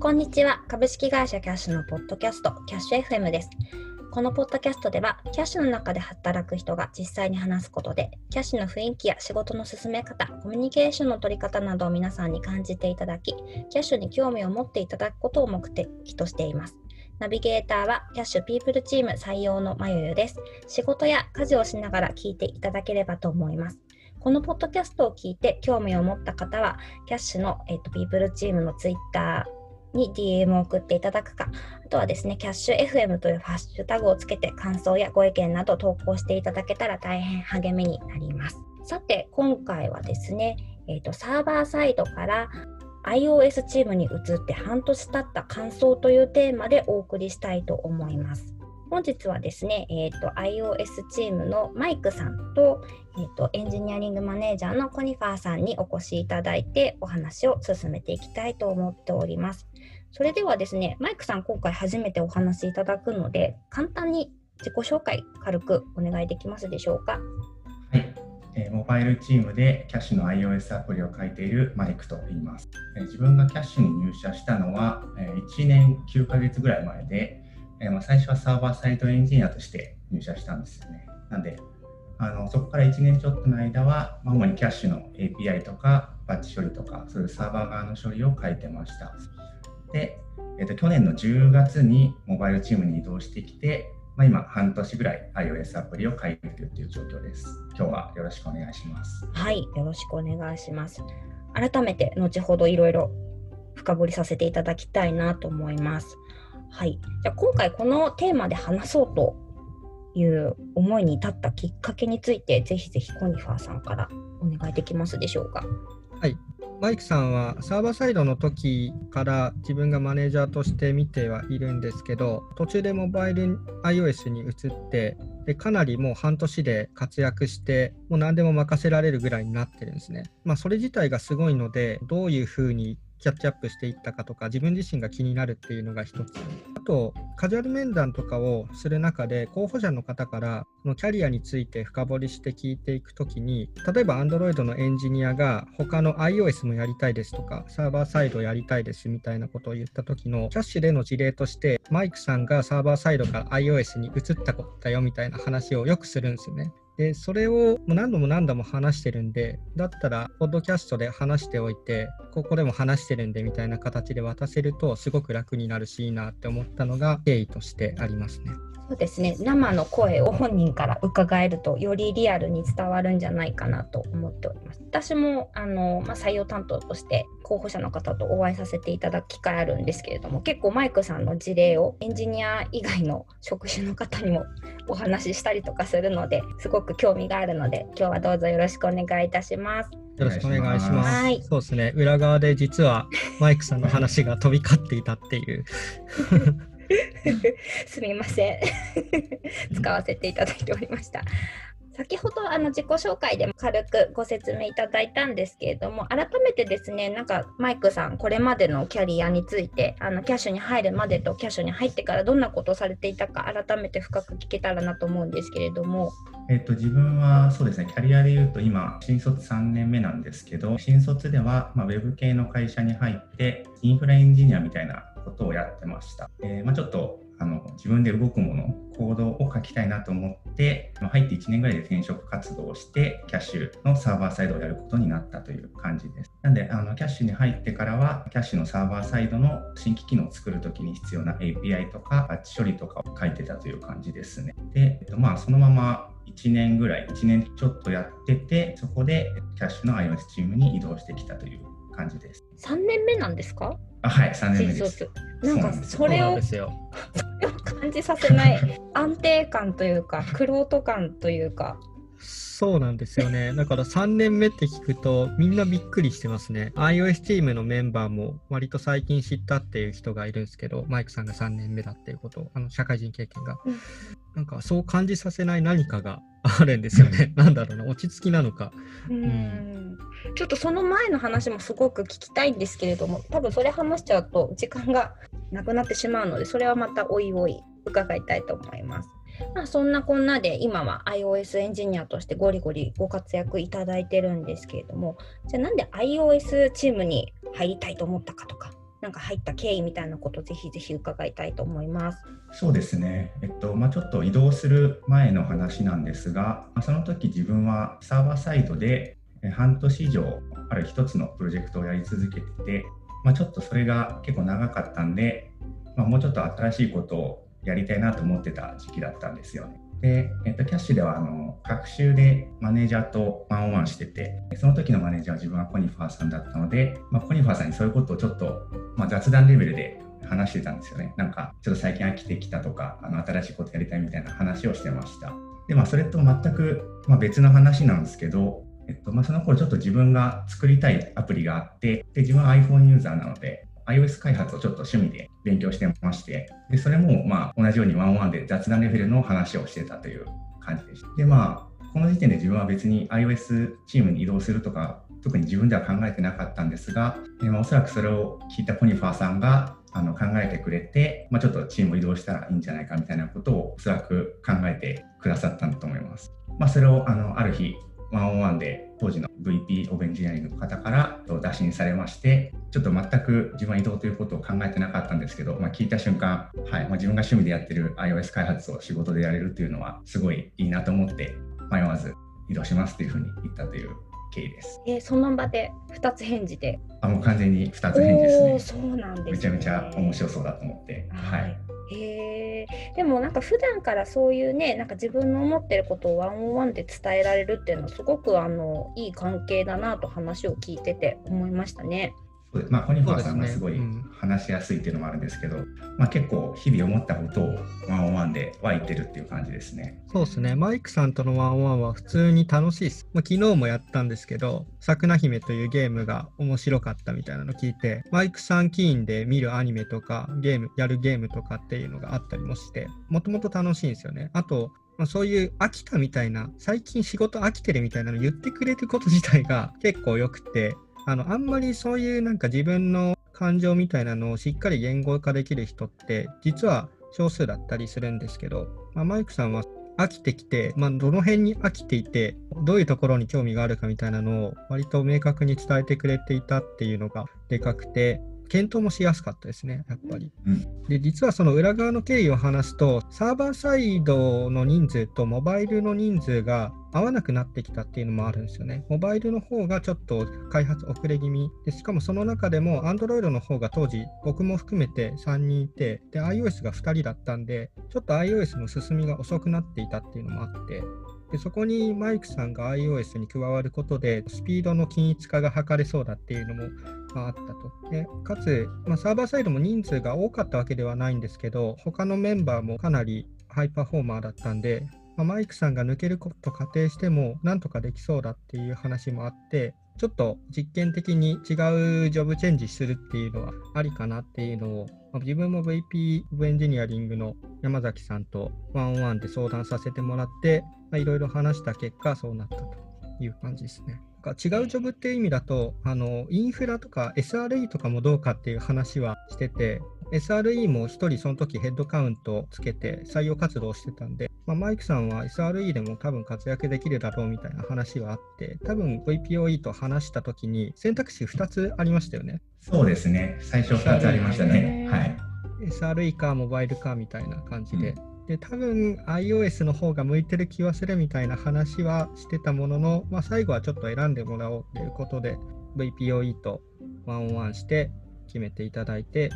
こんにちは。株式会社キャッシュのポッドキャスト、キャッシュ FM です。このポッドキャストでは、キャッシュの中で働く人が実際に話すことで、キャッシュの雰囲気や仕事の進め方、コミュニケーションの取り方などを皆さんに感じていただき、キャッシュに興味を持っていただくことを目的としています。ナビゲーターはキャッシュピープルチーム採用のまゆゆです。仕事や家事をしながら聞いていただければと思います。このポッドキャストを聞いて興味を持った方は、キャッシュの、えーと、ピープルチームのツイッターに DM を送っていただくか、あとはですね、キャッシュ FM というハッシュタグをつけて感想やご意見など投稿していただけたら大変励みになります。さて、今回はですね、えーと、サーバーサイドから iOS チームに移って半年経った感想というテーマでお送りしたいと思います。本日はですね、えーと、iOS チームのマイクさんと,、えーと、エンジニアリングマネージャーのコニファーさんにお越しいただいてお話を進めていきたいと思っております。それではですね、マイクさん今回初めてお話しいただくので、簡単に自己紹介軽くお願いできますでしょうか？はい、えー、モバイルチームでキャッシュの iOS アプリを書いているマイクと言います。えー、自分がキャッシュに入社したのは、えー、1年9ヶ月ぐらい前で、えー、まあ最初はサーバーサイトエンジニアとして入社したんですよね。なんで、あのそこから1年ちょっとの間は、主にキャッシュの API とかバッチ処理とか、そういうサーバー側の処理を書いてました。で、えーと、去年の10月にモバイルチームに移動してきて、まあ、今半年ぐらい iOS アプリを書いているという状況です。今日はよろしくお願いします。はい、よろしくお願いします。改めて後ほどいろいろ深掘りさせていただきたいなと思います。はい、じゃあ今回このテーマで話そうという思いに至ったきっかけについてぜひぜひコニファーさんからお願いできますでしょうか？はい、マイクさんはサーバーサイドの時から自分がマネージャーとして見てはいるんですけど途中でモバイル iOS に移ってでかなりもう半年で活躍してもう何でも任せられるぐらいになってるんですね。まあ、それ自体がすごいのでどういうふうにキャッチアップしていったかとか自分自身が気になるっていうのが一つあとカジュアル面談とかをする中で候補者の方からそのキャリアについて深掘りして聞いていくときに例えば Android のエンジニアが他の iOS もやりたいですとかサーバーサイドやりたいですみたいなことを言った時のキャッシュでの事例としてマイクさんがサーバーサイドから iOS に移ったことだよみたいな話をよくするんですよね。で、それを何度も何度も話してるんで、だったら、ポッドキャストで話しておいて、ここでも話してるんでみたいな形で渡せると、すごく楽になるしいいなって思ったのが経緯としてありますね。そうですね生の声を本人から伺えるとよりリアルに伝わるんじゃないかなと思っております私もあの、まあ、採用担当として候補者の方とお会いさせていただく機会あるんですけれども結構マイクさんの事例をエンジニア以外の職種の方にもお話ししたりとかするのですごく興味があるので今日はどうぞよろしくお願いいたします。よろしくお願いします。はい、そうですね。裏側で実はマイクさんの話が飛び交っていたっていう すみません 使わせていただいておりました。先ほどあの自己紹介でも軽くご説明いただいたんですけれども改めてですねなんかマイクさんこれまでのキャリアについてあのキャッシュに入るまでとキャッシュに入ってからどんなことをされていたか改めて深く聞けたらなと思うんですけれども。えっと、自分はそうですねキャリアでいうと今新卒3年目なんですけど新卒では、まあ、ウェブ系の会社に入ってインフラエンジニアみたいなことをやってました。えー、まあ、ちょっとあの自分で動くもの、コードを書きたいなと思ってま、入って1年ぐらいで転職活動をして、キャッシュのサーバーサイドをやることになったという感じです。なんで、あのキャッシュに入ってからは、キャッシュのサーバーサイドの新規機能を作るときに必要な API とか、バッチ処理とかを書いてたという感じですね。で、えっと、まあ、そのまま1年ぐらい、1年ちょっとやってて、そこでキャッシュの iOS チームに移動してきたという感じです。3年目なんですか？あはい、3年目です。なんかそれを感じさせない安定感というか、くろと感というか。そうなんですよね。だから3年目って聞くとみんなびっくりしてますね。iOS チームのメンバーも割と最近知ったっていう人がいるんですけど、マイクさんが3年目だっていうことあの社会人経験が。うん、なんかそう感じさせない何かが あるんですよね。なんだろうな、落ち着きなのか。うん、ちょっとその前の話もすごく聞きたいんですけれども、多分それ話しちゃうと時間がなくなってしまうので、それはまたおいおい伺いたいと思います。まあ、そんなこんなで今は iOS エンジニアとしてゴリゴリご活躍いただいてるんですけれどもじゃあなんで iOS チームに入りたいと思ったかとかなんか入った経緯みたいなことぜひぜひ伺いたいと思います。そうですね、えっとまあ、ちょっと移動する前の話なんですが、ま、その時自分はサーバーサイドで半年以上ある一つのプロジェクトをやり続けてて、まあ、ちょっとそれが結構長かったんで、まあ、もうちょっと新しいことをやりたいなと思ってた時期だったんですよね。で、えっと、キャッシュではあの学習でマネージャーとワンオンワンしてて、その時のマネージャーは自分はコニファーさんだったので、まあ、コニファーさんにそういうことをちょっと、まあ、雑談レベルで話してたんですよね。なんか、ちょっと最近飽きてきたとか、あの新しいことやりたいみたいな話をしてました。で、まあ、それと全く、まあ、別の話なんですけど、えっとまあ、その頃ちょっと自分が作りたいアプリがあって、で自分は iPhone ユーザーなので、iOS 開発をちょっと趣味で勉強してまして、でそれもまあ同じようにワンワンで雑談レベルの話をしてたという感じでした。で、まあ、この時点で自分は別に iOS チームに移動するとか、特に自分では考えてなかったんですが、えまあ、おそらくそれを聞いたポニファーさんがあの考えてくれて、まあ、ちょっとチームを移動したらいいんじゃないかみたいなことをおそらく考えてくださったんだと思います。まあ、それをあのある日、ワンオンワンで当時の VP オブエンジニアリングの方から打診されまして、ちょっと全く自分は移動ということを考えてなかったんですけど、まあ、聞いた瞬間、はいまあ、自分が趣味でやってる iOS 開発を仕事でやれるっていうのはすごいいいなと思って迷わず移動しますっていうふうに言ったという経緯です。えー、その場で2つ返事で？あもう完全に2つ返事ですね。そうなんです、ね、めちゃめちゃ面白そうだと思って。はい、はいへでもなんか普段からそういうねなんか自分の思ってることをワンオンワンで伝えられるっていうのはすごくあのいい関係だなと話を聞いてて思いましたね。まあ、コニファーさんがすごい話しやすいっていうのもあるんですけど、ねうん、まあ、結構日々思ったことをワンオンワンで湧いてるっていう感じですね。そうですね。マイクさんとのワンオンワンは普通に楽しいです。まあ、昨日もやったんですけど、さくな姫というゲームが面白かったみたいなの聞いて、マイクさん起因で見るアニメとかゲーム、やるゲームとかっていうのがあったりもして、もともと楽しいんですよね。あと、まあ、そういう飽きたみたいな、最近仕事飽きてるみたいなの言ってくれること自体が結構良くて、あのあんまりそういうなんか自分の感情みたいなのをしっかり言語化できる人って実は少数だったりするんですけど、まあ、マイクさんは飽きてきて、まあ、どの辺に飽きていてどういうところに興味があるかみたいなのを割と明確に伝えてくれていたっていうのがでかくて検討もしやすかったですね、やっぱり。うん、で、実はその裏側の経緯を話すと、サーバーサイドの人数とモバイルの人数が合わなくなってきたっていうのもあるんですよね。モバイルの方がちょっと開発遅れ気味で、しかもその中でも Android の方が当時、僕も含めて3人いて、で、iOS が2人だったんで、ちょっと iOS の進みが遅くなっていたっていうのもあって、でそこにマイクさんが iOS に加わることで、スピードの均一化が図れそうだっていうのもあ、あったと。でかつ、まあ、サーバーサイドも人数が多かったわけではないんですけど、他のメンバーもかなりハイパフォーマーだったんで、まあ、マイクさんが抜けること仮定しても、なんとかできそうだっていう話もあって、ちょっと実験的に違うジョブチェンジするっていうのはありかなっていうのを、まあ、自分も VP エンジニアリングの山崎さんとワンオンワンで相談させてもらって、いろいろ話した結果、そうなったという感じですね。違うジョブっていう意味だとあのインフラとか SRE とかもどうかっていう話はしてて SRE も1人その時ヘッドカウントつけて採用活動してたんで、まあ、マイクさんは SRE でも多分活躍できるだろうみたいな話はあって多分 VPOE と話した時に選択肢2つありましたよね。そうですね。最初2つありましたね。はい。SRE かモバイルかみたいな感じで、うん。で多分 iOS の方が向いてる気はするみたいな話はしてたものの、まあ、最後はちょっと選んでもらおうということで VPOE とワンオンワンして決めていただいて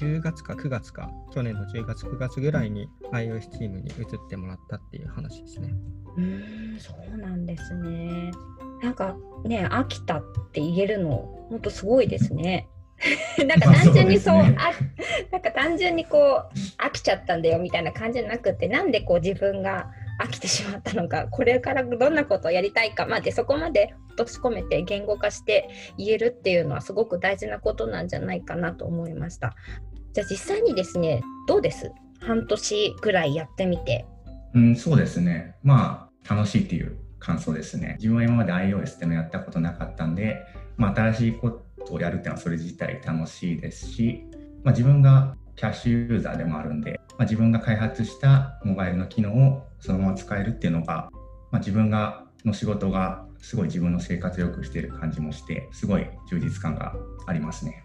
10月か9月か去年の10月9月ぐらいに iOS チームに移ってもらったっていう話ですね。うんそうなんですね。なんかね飽きたって言えるの本当すごいですね。なんか単純にそう、ね、あなんか単純にこう飽きちゃったんだよみたいな感じじゃなくてなんでこう自分が飽きてしまったのかこれからどんなことをやりたいか。までそこまで落とし込めて言語化して言えるっていうのはすごく大事なことなんじゃないかなと思いました。じゃあ実際にですねどうです？半年ぐらいやってみて。うんそうですね。まあ楽しいっていう感想ですね。自分は今まで iOS ってのやったことなかったんで、まあ、新しいことをやるっていうのはそれ自体楽しいですし、まあ、自分がキャッシュユーザーでもあるんで、まあ、自分が開発したモバイルの機能をそのまま使えるっていうのが、まあ、自分がの仕事がすごい自分の生活を良くしている感じもしてすごい充実感がありますね。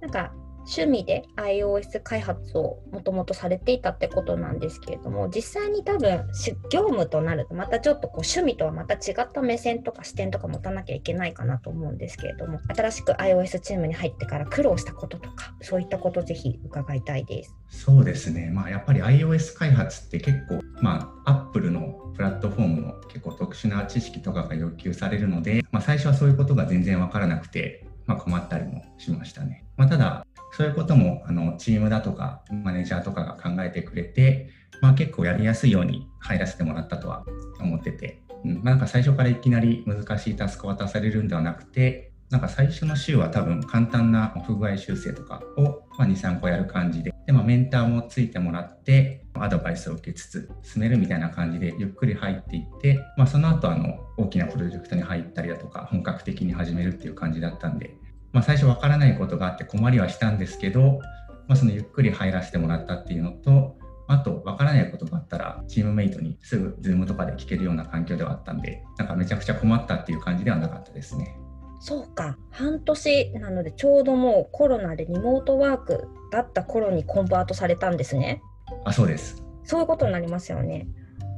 なんか趣味で iOS 開発をもともとされていたってことなんですけれども実際に多分業務となるとまたちょっとこう趣味とはまた違った目線とか視点とか持たなきゃいけないかなと思うんですけれども新しく iOS チームに入ってから苦労したこととかそういったことぜひ伺いたいです。そうですね、まあ、やっぱり iOS 開発って結構、まあ、Apple のプラットフォームの結構特殊な知識とかが要求されるので、まあ、最初はそういうことが全然わからなくて、まあ、困ったりもしましたね。まあ、ただそういうこともあのチームだとかマネージャーとかが考えてくれて、まあ、結構やりやすいように入らせてもらったとは思ってて、うん。まあ、なんか最初からいきなり難しいタスクを渡されるんではなくてなんか最初の週は多分簡単な不具合修正とかを、ま2、3個やる感じで、でまあ、メンターもついてもらって、アドバイスを受けつつ進めるみたいな感じでゆっくり入っていって、まあ、その後あの大きなプロジェクトに入ったりだとか本格的に始めるっていう感じだったんで、まあ、最初わからないことがあって困りはしたんですけど、まあ、そのゆっくり入らせてもらったっていうのと、あと、わからないことがあったら、チームメイトにすぐ Zoom とかで聞けるような環境ではあったんで、なんかめちゃくちゃ困ったっていう感じではなかったですね。そうか、半年なので、ちょうどもうコロナでリモートワークだった頃にコンバートされたんですね。あ、そうです。そういうことになりますよね。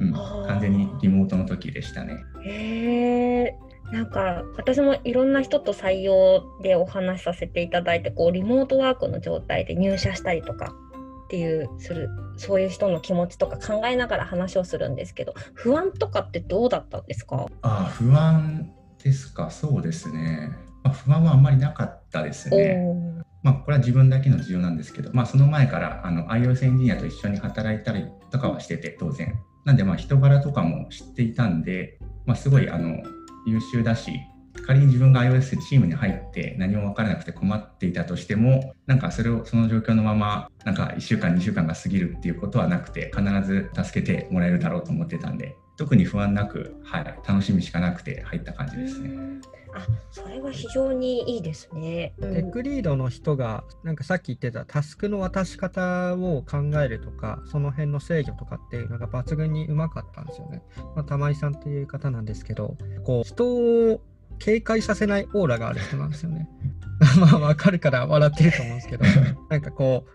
うん、完全にリモートの時でしたね。へえ。なんか私もいろんな人と採用でお話しさせていただいてこうリモートワークの状態で入社したりとかっていうするそういう人の気持ちとか考えながら話をするんですけど不安とかってどうだったんですか？あ不安ですか？そうですね、まあ、不安はあんまりなかったですね。まあ、これは自分だけの事情なんですけど、まあ、その前からあの iOS エンジニアと一緒に働いたりとかはしてて当然。なんでまあ人柄とかも知っていたんで、まあ、すごいあの優秀だし仮に自分が iOS チームに入って何も分からなくて困っていたとしてもなんかそれをその状況のままなんか1週間2週間が過ぎるっていうことはなくて必ず助けてもらえるだろうと思ってたんで特に不安なく、はい、楽しみしかなくて入った感じですね。あそれは非常にいいですね。テックリードの人がなんかさっき言ってたタスクの渡し方を考えるとかその辺の制御とかっていうのが抜群にうまかったんですよね。まあ、玉井さんという方なんですけどこう人を警戒させないオーラがある人なんですよね。まあわかるから笑ってると思うんですけど なんかこ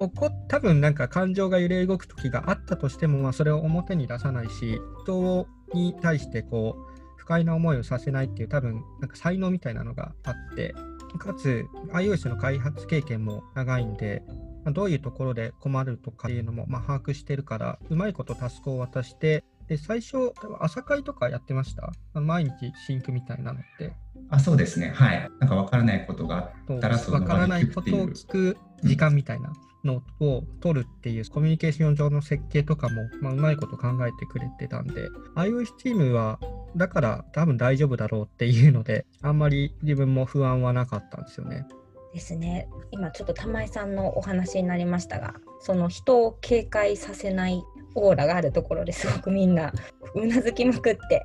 う怒多分なんか感情が揺れ動く時があったとしても、まあ、それを表に出さないし人に対してこう不快な思いをさせないっていう多分なんか才能みたいなのがあってかつ iOS の開発経験も長いんで、まあ、どういうところで困るとかっていうのもま把握してるからうまいことタスクを渡してで最初朝会とかやってました？毎日シンクみたいなのって。あそうですね。はい。なんか分からないことがあったらその分からないことを聞く時間みたいなのを取るっていうコミュニケーション上の設計とかも、まあ、うまいこと考えてくれてたんで iOS チームはだから多分大丈夫だろうっていうのであんまり自分も不安はなかったんですよね。ですね今ちょっと玉井さんのお話になりましたがその人を警戒させないオーラがあるところですごくみんなうなずきまくって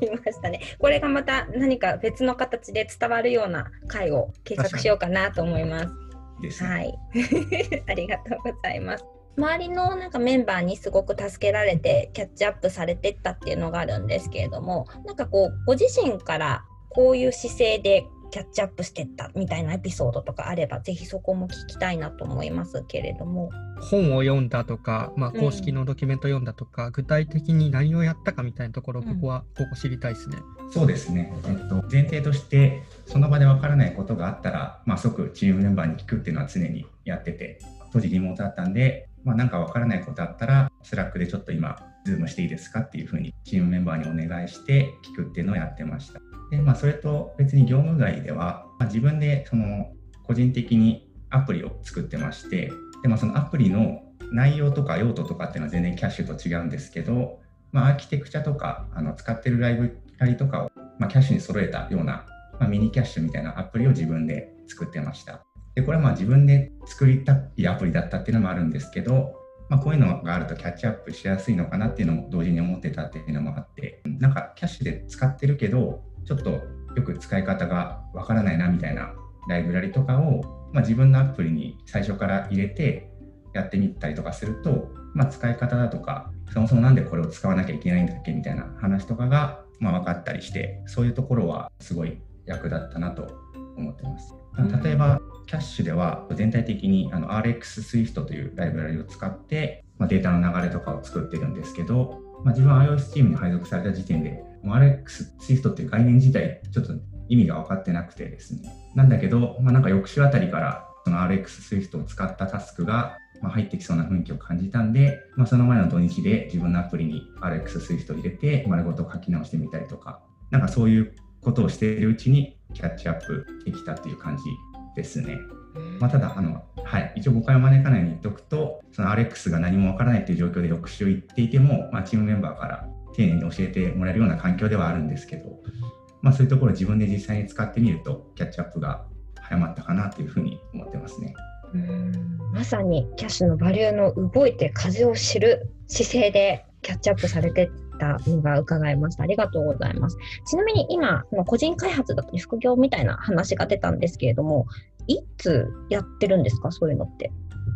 いましたね。これがまた何か別の形で伝わるような回を計画しようかなと思います。はい、ありがとうございます。周りのなんかメンバーにすごく助けられてキャッチアップされてったっていうのがあるんですけれどもなんかこうご自身からこういう姿勢でキャッチアップしてったみたいなエピソードとかあればぜひそこも聞きたいなと思いますけれども。本を読んだとか、まあ、公式のドキュメント読んだとか、うん、具体的に何をやったかみたいなところここは、ここ知りたいですね。そうですね、えっと、前提としてその場でわからないことがあったら、まあ、即チームメンバーに聞くっていうのは常にやってて当時リモートだったんで、まあ、なんかわからないことあったら Slack でちょっと今 Zoom していいですかっていうふうにチームメンバーにお願いして聞くっていうのをやってました。でまあ、それと別に業務外では、まあ、自分でその個人的にアプリを作ってましてで、まあ、そのアプリの内容とか用途とかっていうのは全然キャッシュと違うんですけど、まあ、アーキテクチャとかあの使ってるライブラリとかを、まあ、キャッシュに揃えたような、まあ、ミニキャッシュみたいなアプリを自分で作ってました。でこれはまあ自分で作りたいアプリだったっていうのもあるんですけど、まあ、こういうのがあるとキャッチアップしやすいのかなっていうのも同時に思ってたっていうのもあってなんかキャッシュで使ってるけどちょっとよく使い方がわからないなみたいなライブラリとかを、まあ、自分のアプリに最初から入れてやってみたりとかすると、まあ、使い方だとかそもそも何でこれを使わなきゃいけないんだっけみたいな話とかが、まあ、分かったりしてそういうところはすごい役立ったなと思ってます。例えばキャッシュでは全体的にあの RX Swift というライブラリを使って、まあ、データの流れとかを作ってるんですけど、まあ、自分は iOS チームに配属された時点で、RX Swift っていう概念自体、ちょっと意味が分かってなくてですね。なんだけど、まあ、なんか翌週あたりからその RX Swift を使ったタスクがま入ってきそうな雰囲気を感じたんで、まあ、その前の土日で自分のアプリに RX Swift を入れて丸ごと書き直してみたりとか、なんかそういうことをしているうちにキャッチアップできたっていう感じですね。まあ、ただあの、はい、一応誤解を招かないように言っておくと、その RX が何もわからないという状況で翌週行っていても、まあ、チームメンバーから丁寧に教えてもらえるような環境ではあるんですけど、まあ、そういうところを自分で実際に使ってみると、キャッチアップが早まったかなというふうに思ってますね。うんまさにキャッシュのバリューの動いて風を知る姿勢でキャッチアップされてたのが伺いました。ありがとうございます。ちなみに今、個人開発だったり副業みたいな話が出たんですけれども、いつやってるんですか、そういうのって。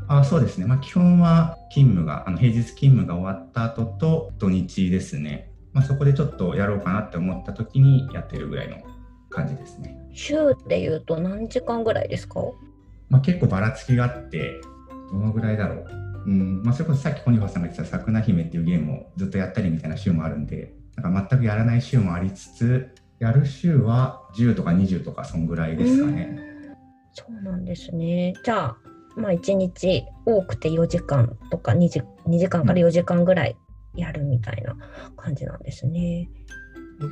あそうですね、まあ、基本は勤務が、あの平日勤務が終わった後と土日ですね、まあ、そこでちょっとやろうかなって思った時にやってるぐらいの感じですね。週でいうと何時間ぐらいですか？まあ、結構ばらつきがあって、どのぐらいだろう。うんまあ、それこそさっきコニファさんが言ってた「さくな姫」っていうゲームをずっとやったりみたいな週もあるんで、なんか全くやらない週もありつつ、やる週は10とか20とか、そんぐらいですかね。そうなんですね。じゃあ、まあ、1日多くて4時間とか2時 ,2 時間から4時間ぐらいやるみたいな感じなんですね。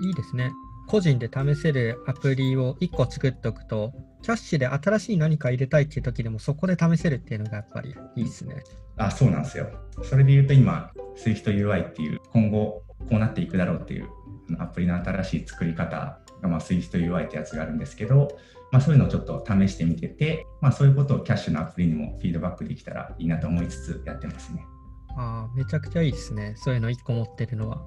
いいですね。個人で試せるアプリを1個作っておくと、キャッシュで新しい何か入れたいっていう時でもそこで試せるっていうのがやっぱりいいですね。あ、そうなんですよ。それで言うと今、SwiftUI っていう今後こうなっていくだろうっていうアプリの新しい作り方が、まあ、SwiftUI ってやつがあるんですけど、まあ、そういうのをちょっと試してみてて、まあ、そういうことをキャッシュのアプリにもフィードバックできたらいいなと思いつつやってますね。ああ、めちゃくちゃいいですね。そういうの1個持ってるのは。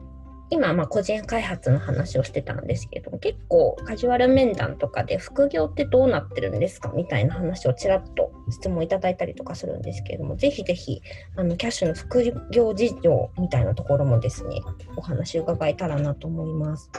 今、まあ、個人開発の話をしてたんですけど結構カジュアル面談とかで副業ってどうなってるんですかみたいな話をちらっと質問いただいたりとかするんですけれどもぜひぜひあのキャッシュの副業事情みたいなところもですねお話伺えたらなと思います。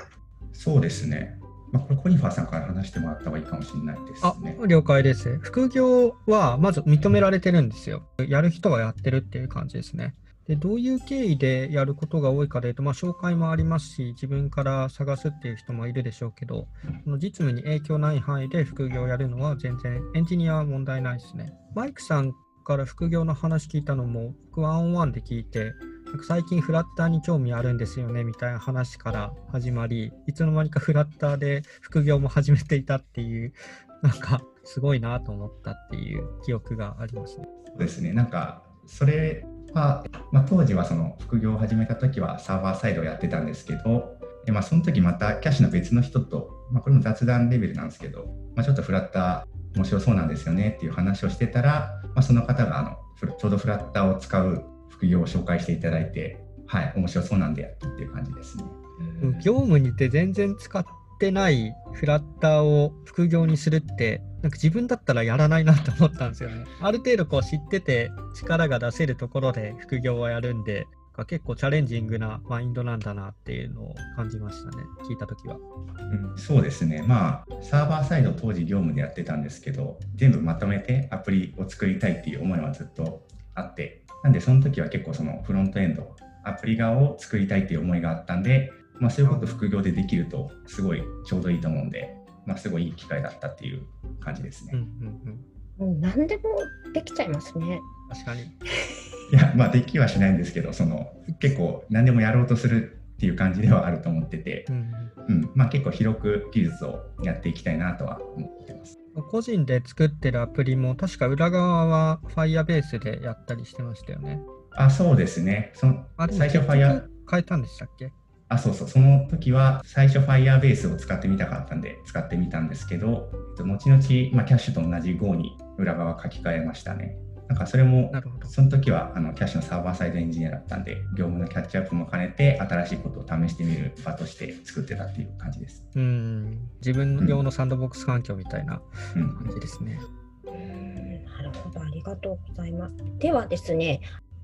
そうですねまあ、これコニファーさんから話してもらった方がいいかもしれないですね。了解です。副業はまず認められてるんですよ。やる人はやってるっていう感じですね。でどういう経緯でやることが多いかというと、まあ、紹介もありますし、自分から探すっていう人もいるでしょうけど、その実務に影響ない範囲で副業をやるのは全然エンジニアは問題ないですね。マイクさんから副業の話聞いたのも、僕ワンオンワンで聞いて、なんか最近フラッターに興味あるんですよねみたいな話から始まり、いつの間にかフラッターで副業も始めていたっていう、なんかすごいなと思ったっていう記憶がありますね。そうですね。なんかそれは、まあ、当時はその副業を始めた時はサーバーサイドをやってたんですけど、でまあ、その時またキャッシュの別の人と、まあ、これも雑談レベルなんですけど、まあ、ちょっとフラッター面白そうなんですよねっていう話をしてたら、まあ、その方があのちょうどフラッターを使う副業を紹介していただいて、はい、面白そうなんでやったっていう感じですね。業務にて全然使ってないフラッターを副業にするってなんか自分だったらやらないなと思ったんですよね。ある程度こう知ってて力が出せるところで副業はやるんで、結構チャレンジングなマインドなんだなっていうのを感じましたね、聞いたときは、うん。そうですね、まあ、サーバーサイド当時業務でやってたんですけど、全部まとめてアプリを作りたいっていう思いはずっとあって、なんでその時は結構そのフロントエンド、アプリ側を作りたいっていう思いがあったんで、まあ、そういうこと副業でできるとすごいちょうどいいと思うんで、まあ、すごいいい機会だったっていう感じですね。うんうんうん、もう何でもできちゃいますね。確かに。いや、まあ、できはしないんですけど、その結構何でもやろうとするっていう感じではあると思ってて、うん、うん、まあ、結構広く技術をやっていきたいなとは思ってます。個人で作ってるアプリも確か裏側は Firebase でやったりしてましたよね。あ、そうですね。その最初 Fire 変えたんでしたっけ？あ、そうそう、その時は最初 Firebase を使ってみたかったんで使ってみたんですけど、後々、まあ、キャッシュと同じ Go に裏側書き換えましたね。なんかそれも、その時はあのキャッシュのサーバーサイドエンジニアだったんで、業務のキャッチアップも兼ねて、新しいことを試してみる場として作ってたっていう感じです。うん自分用のサンドボックス環境みたいな感じですね。うん、なるほど、ありがとうございます。ではですね、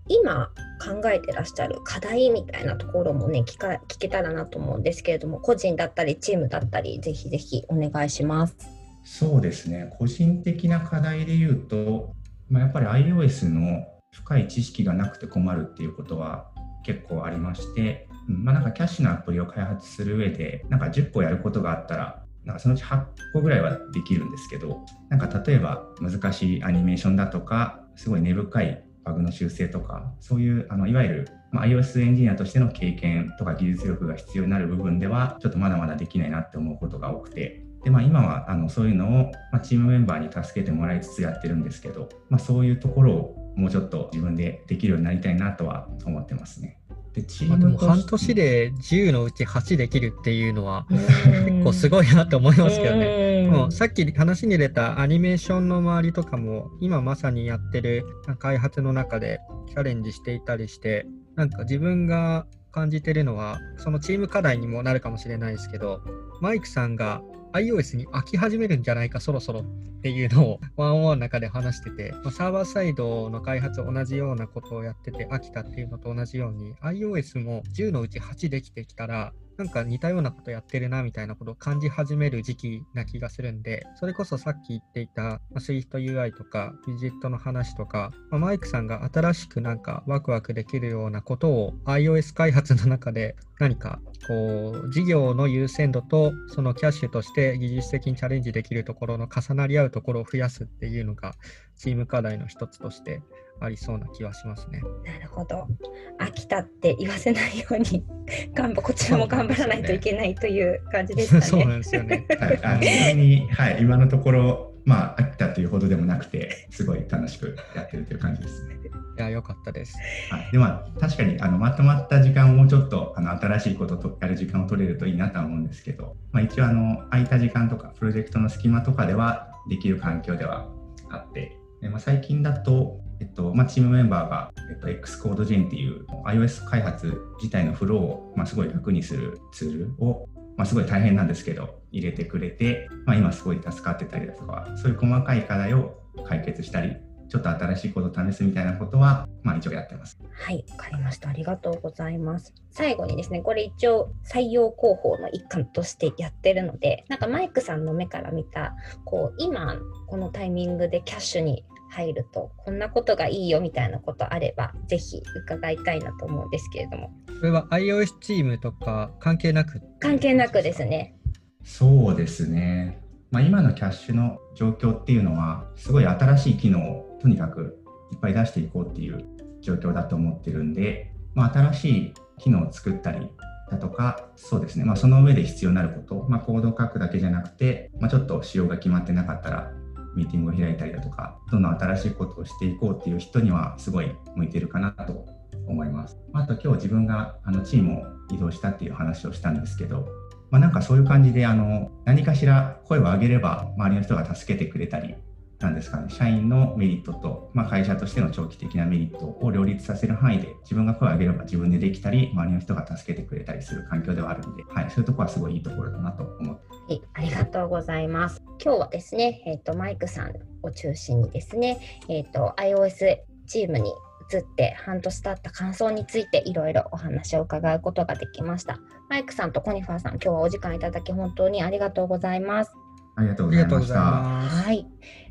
今考えてらっしゃる課題みたいなところもね聞か聞けたらなと思うんですけれども個人だったりチームだったりぜひぜひお願いします。そうですね、個人的な課題で言うと、まあ、やっぱり iOS の深い知識がなくて困るっていうことは結構ありまして、まあ、なんかキャッシュのアプリを開発する上で、なんか10個やることがあったら、なんかそのうち8個ぐらいはできるんですけど、なんか例えば難しいアニメーションだとか、すごい根深いバグの修正とか、そういうあのいわゆる、まあ、iOS エンジニアとしての経験とか技術力が必要になる部分では、ちょっとまだまだできないなって思うことが多くて、でまあ、今はあのそういうのを、まあ、チームメンバーに助けてもらいつつやってるんですけど、まあ、そういうところをもうちょっと自分でできるようになりたいなとは思ってますね。でチームでも半年で10のうち8できるっていうのは結構すごいなと思いますけどね。もうさっき話に出たアニメーションの周りとかも今まさにやってる開発の中でチャレンジしていたりしてなんか自分が感じてるのはそのチーム課題にもなるかもしれないですけどマイクさんが iOS に飽き始めるんじゃないかそろそろっていうのをワンオンワンの中で話してて、ま、サーバーサイドの開発同じようなことをやってて飽きたっていうのと同じように iOS も10のうち8できてきたらなんか似たようなことやってるなみたいなことを感じ始める時期な気がするんで、それこそさっき言っていた、SwiftUI とか、ウィジェットの話とか、まあ、マイクさんが新しくなんかワクワクできるようなことを iOS 開発の中で何かこう事業の優先度とそのキャッシュとして技術的にチャレンジできるところの重なり合うところを増やすっていうのがチーム課題の一つとしてありそうな気はしますね。なるほど。飽きたって言わせないように 頑張こちらも頑張らないといけないという感じですかね。そうなんですよね。はい、あのちなみに、はい、今のところまあ飽きたというほどでもなくてすごい楽しくやってるという感じですね。いや、良かったです。はい、でまあ、確かにあのまとまった時間をもうちょっとあの新しいこととやる時間を取れるといいなとは思うんですけど、まあ、一応あの空いた時間とかプロジェクトの隙間とかではできる環境ではあって、まあ、最近だとえっとまあ、チームメンバーが、えっと、Xcode っていう iOS 開発自体のフローを、まあ、すごい楽にするツールを、まあ、すごい大変なんですけど入れてくれて、まあ、今すごい助かってたりだとかそういう細かい課題を解決したりちょっと新しいことを試すみたいなことは、まあ、一応やってます。はい、わかりました。ありがとうございます。最後にですね、これ一応採用広報の一環としてやってるので、なんかマイクさんの目から見た、こう今このタイミングでキャッシュに入るとこんなことがいいよみたいなことあればぜひ伺いたいなと思うんですけれども。これは iOS チームとか関係なく関係なくですね。そうですね、まあ、今のキャッシュの状況っていうのはすごい新しい機能をとにかくいっぱい出していこうっていう状況だと思ってるんで、まあ、新しい機能を作ったりだとか、そうですね、まあ、その上で必要になること、まあ、コードを書くだけじゃなくて、まあ、ちょっと仕様が決まってなかったら、ミーティングを開いたりだとか、どんどん新しいことをしていこうっていう人にはすごい向いてるかなと思います。あと今日自分があのチームを移動したっていう話をしたんですけど、まあ、なんかそういう感じであの何かしら声を上げれば周りの人が助けてくれたりなんですかね、社員のメリットと、まあ、会社としての長期的なメリットを両立させる範囲で、自分が声を上げれば自分でできたり、周りの人が助けてくれたりする環境ではあるんで、はい、そういうところはすごいいいところだなと思って。はい、ありがとうございます。今日はですね、えっ、ー、と、マイクさんを中心にですね、えっ、ー、と、iOS チームに移って半年経った感想についていろいろお話を伺うことができました。マイクさんとコニファーさん、今日はお時間いただき本当にありがとうございます。ありがとうございました。はい。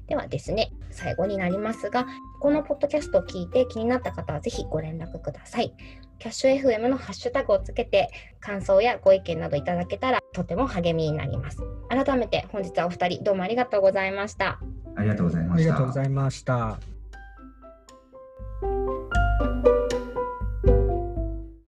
ではですね、最後になりますが、このポッドキャストを聞いて気になった方はぜひご連絡ください。キャッシュ FM のハッシュタグをつけて感想やご意見などいただけたらとても励みになります。改めて本日はお二人どうもありがとうございました。ありがとうございました。ありがとうございました。